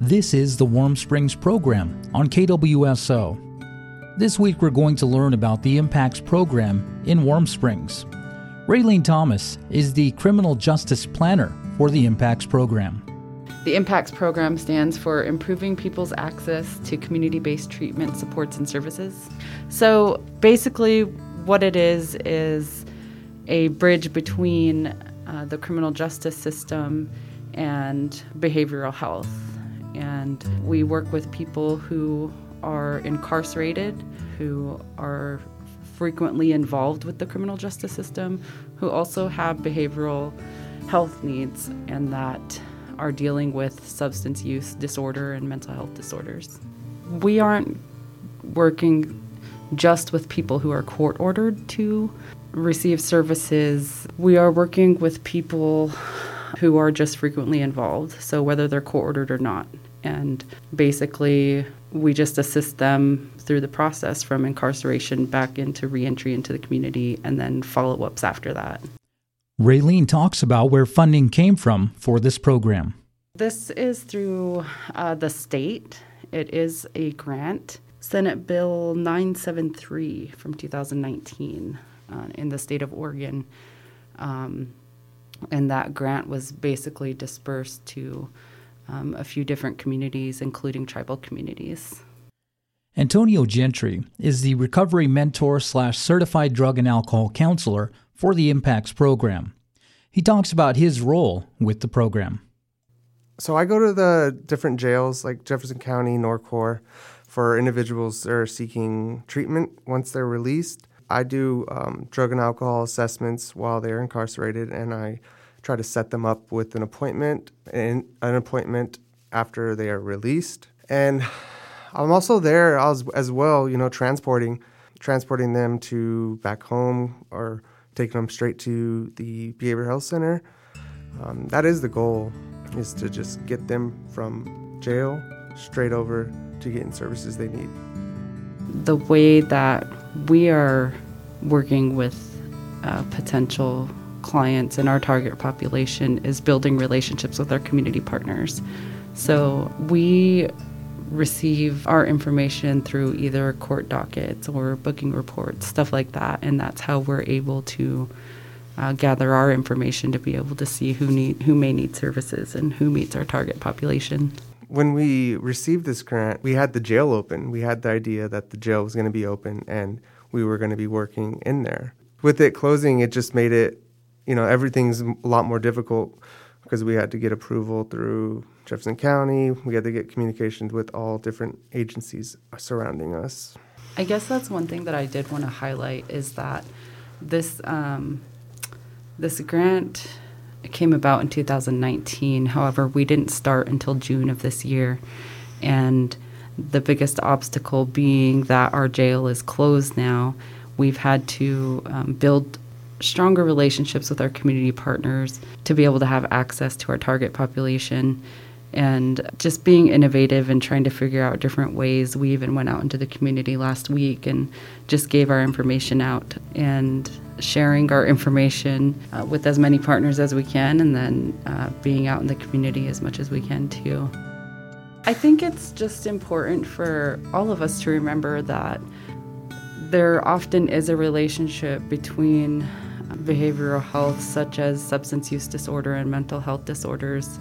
This is the Warm Springs program on KWSO. This week we're going to learn about the Impacts program in Warm Springs. Raylene Thomas is the Criminal Justice Planner for the Impacts program. The IMPACTS program stands for Improving People's Access to Community Based Treatment Supports and Services. So basically, what it is is a bridge between uh, the criminal justice system and behavioral health. And we work with people who are incarcerated, who are frequently involved with the criminal justice system, who also have behavioral health needs, and that are dealing with substance use disorder and mental health disorders. We aren't working just with people who are court ordered to receive services. We are working with people who are just frequently involved, so whether they're court ordered or not. And basically, we just assist them through the process from incarceration back into reentry into the community and then follow ups after that. Raylene talks about where funding came from for this program. This is through uh, the state. It is a grant, Senate Bill 973 from 2019 uh, in the state of Oregon. Um, and that grant was basically dispersed to um, a few different communities, including tribal communities. Antonio Gentry is the recovery mentor slash certified drug and alcohol counselor for the Impacts program. He talks about his role with the program. So I go to the different jails like Jefferson County, Norcor, for individuals that are seeking treatment once they're released. I do um, drug and alcohol assessments while they're incarcerated, and I try to set them up with an appointment and an appointment after they are released. And I'm also there as, as well, you know, transporting transporting them to back home or taking them straight to the behavioral health center. Um, that is the goal is to just get them from jail straight over to getting services they need. The way that we are working with uh, potential clients and our target population is building relationships with our community partners. So we receive our information through either court dockets or booking reports, stuff like that, and that's how we're able to uh, gather our information to be able to see who need who may need services and who meets our target population. When we received this grant, we had the jail open. We had the idea that the jail was going to be open and we were going to be working in there. With it closing, it just made it, you know, everything's a lot more difficult because we had to get approval through Jefferson County. We had to get communications with all different agencies surrounding us. I guess that's one thing that I did want to highlight is that this um, this grant came about in 2019. However, we didn't start until June of this year. And the biggest obstacle being that our jail is closed now. We've had to um, build stronger relationships with our community partners to be able to have access to our target population and just being innovative and trying to figure out different ways. We even went out into the community last week and just gave our information out and sharing our information uh, with as many partners as we can, and then uh, being out in the community as much as we can too. I think it's just important for all of us to remember that there often is a relationship between behavioral health, such as substance use disorder and mental health disorders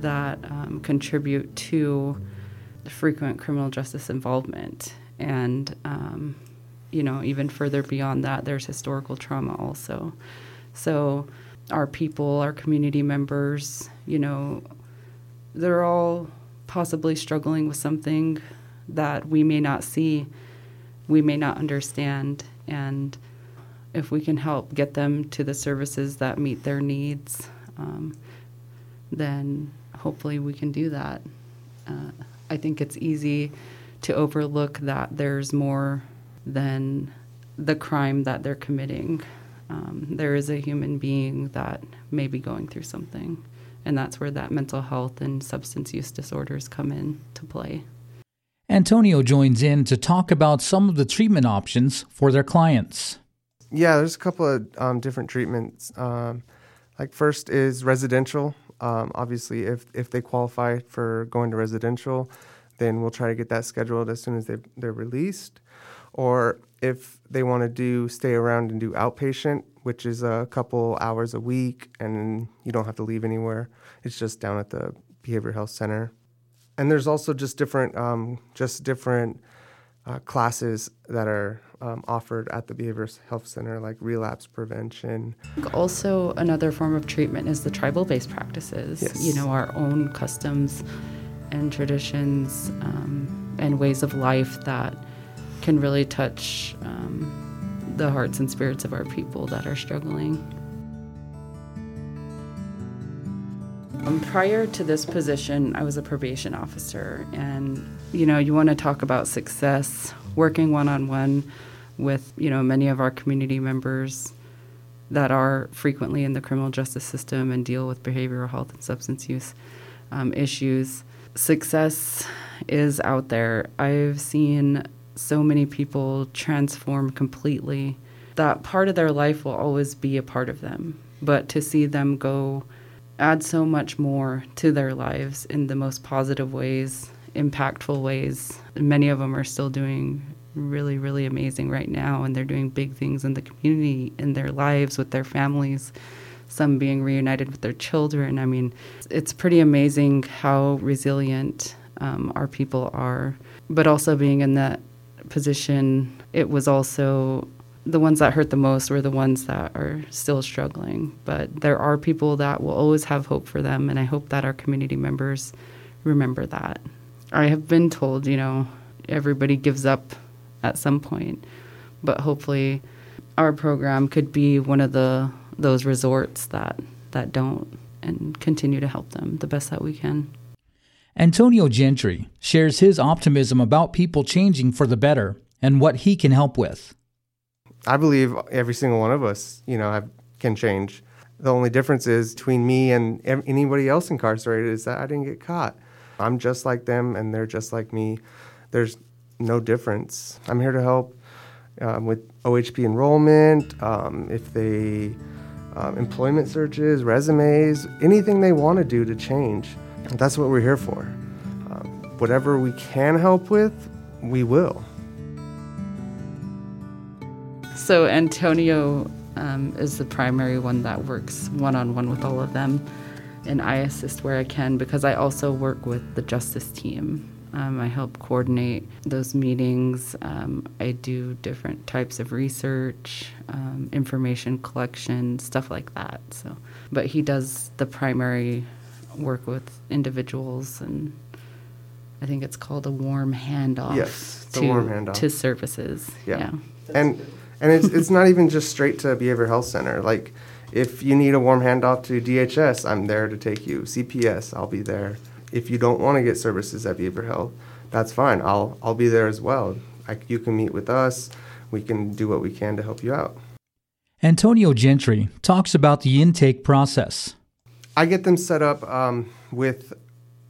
that um, contribute to the frequent criminal justice involvement. And, um, you know, even further beyond that, there's historical trauma also. So, our people, our community members, you know, they're all possibly struggling with something that we may not see, we may not understand. And if we can help get them to the services that meet their needs, um, then hopefully we can do that. Uh, I think it's easy to overlook that there's more than the crime that they're committing. Um, there is a human being that may be going through something, and that's where that mental health and substance use disorders come in to play. Antonio joins in to talk about some of the treatment options for their clients. Yeah, there's a couple of um, different treatments. Um, like first is residential Um, obviously, if if they qualify for going to residential, then we'll try to get that scheduled as soon as they they're released. Or if they want to do stay around and do outpatient, which is a couple hours a week, and you don't have to leave anywhere. It's just down at the behavioral health center. And there's also just different, um, just different uh, classes that are um, offered at the behavioral health center, like relapse prevention. Also, another form of treatment is the tribal-based practices. Yes. You know, our own customs and traditions um, and ways of life that can really touch um, the hearts and spirits of our people that are struggling. Um, prior to this position, I was a probation officer, and you know, you want to talk about success, working one on one with you know many of our community members that are frequently in the criminal justice system and deal with behavioral health and substance use um, issues. Success is out there. I've seen so many people transform completely. That part of their life will always be a part of them, but to see them go add so much more to their lives in the most positive ways, impactful ways. Many of them are still doing really, really amazing right now, and they're doing big things in the community, in their lives, with their families, some being reunited with their children. I mean, it's pretty amazing how resilient um, our people are, but also being in that position, it was also the ones that hurt the most were the ones that are still struggling. But there are people that will always have hope for them, and I hope that our community members remember that. I have been told, you know, everybody gives up at some point, but hopefully our program could be one of the those resorts that that don't and continue to help them the best that we can. Antonio Gentry shares his optimism about people changing for the better and what he can help with. I believe every single one of us, you know, have, can change. The only difference is between me and anybody else incarcerated is that I didn't get caught. I'm just like them, and they're just like me. There's no difference. I'm here to help um, with OHP enrollment, um, if they um, employment searches, resumes, anything they want to do to change. That's what we're here for. Um, whatever we can help with, we will. So Antonio um, is the primary one that works one on one with all of them, and I assist where I can because I also work with the justice team. Um, I help coordinate those meetings. Um, I do different types of research, um, information collection, stuff like that. So, but he does the primary work with individuals, and I think it's called a warm handoff. Yes, to, warm handoff to services. Yeah, yeah. and and it's it's not even just straight to behavioral health center. Like, if you need a warm handoff to DHS, I'm there to take you. CPS, I'll be there if you don't want to get services at Beaver Health, that's fine. I'll I'll be there as well. I, you can meet with us. We can do what we can to help you out. Antonio Gentry talks about the intake process. I get them set up um, with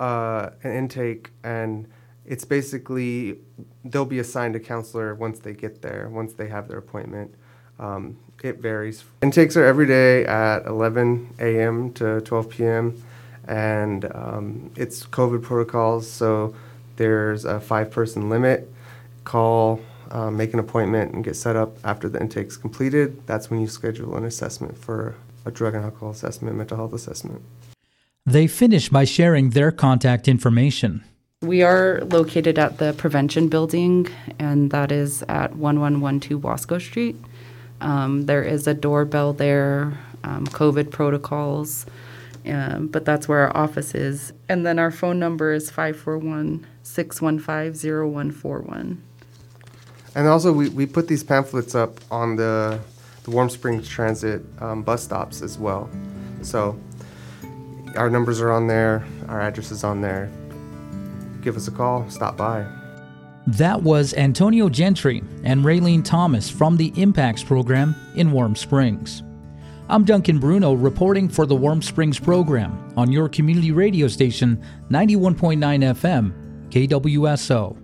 uh, an intake, and it's basically they'll be assigned a counselor once they get there, once they have their appointment. Um, it varies. Intakes are every day at 11 a.m. to 12 p.m and um, it's COVID protocols. So there's a five person limit. Call, um, make an appointment, and get set up after the intake's completed. That's when you schedule an assessment for a drug and alcohol assessment, mental health assessment. They finish by sharing their contact information. We are located at the Prevention Building, and that is at 1112 Wasco Street. Um, there is a doorbell there, um, COVID protocols. Um, but that's where our office is. And then our phone number is 541 615 0141. And also, we, we put these pamphlets up on the, the Warm Springs Transit um, bus stops as well. So our numbers are on there, our address is on there. Give us a call, stop by. That was Antonio Gentry and Raylene Thomas from the Impacts program in Warm Springs. I'm Duncan Bruno reporting for the Warm Springs program on your community radio station 91.9 FM, KWSO.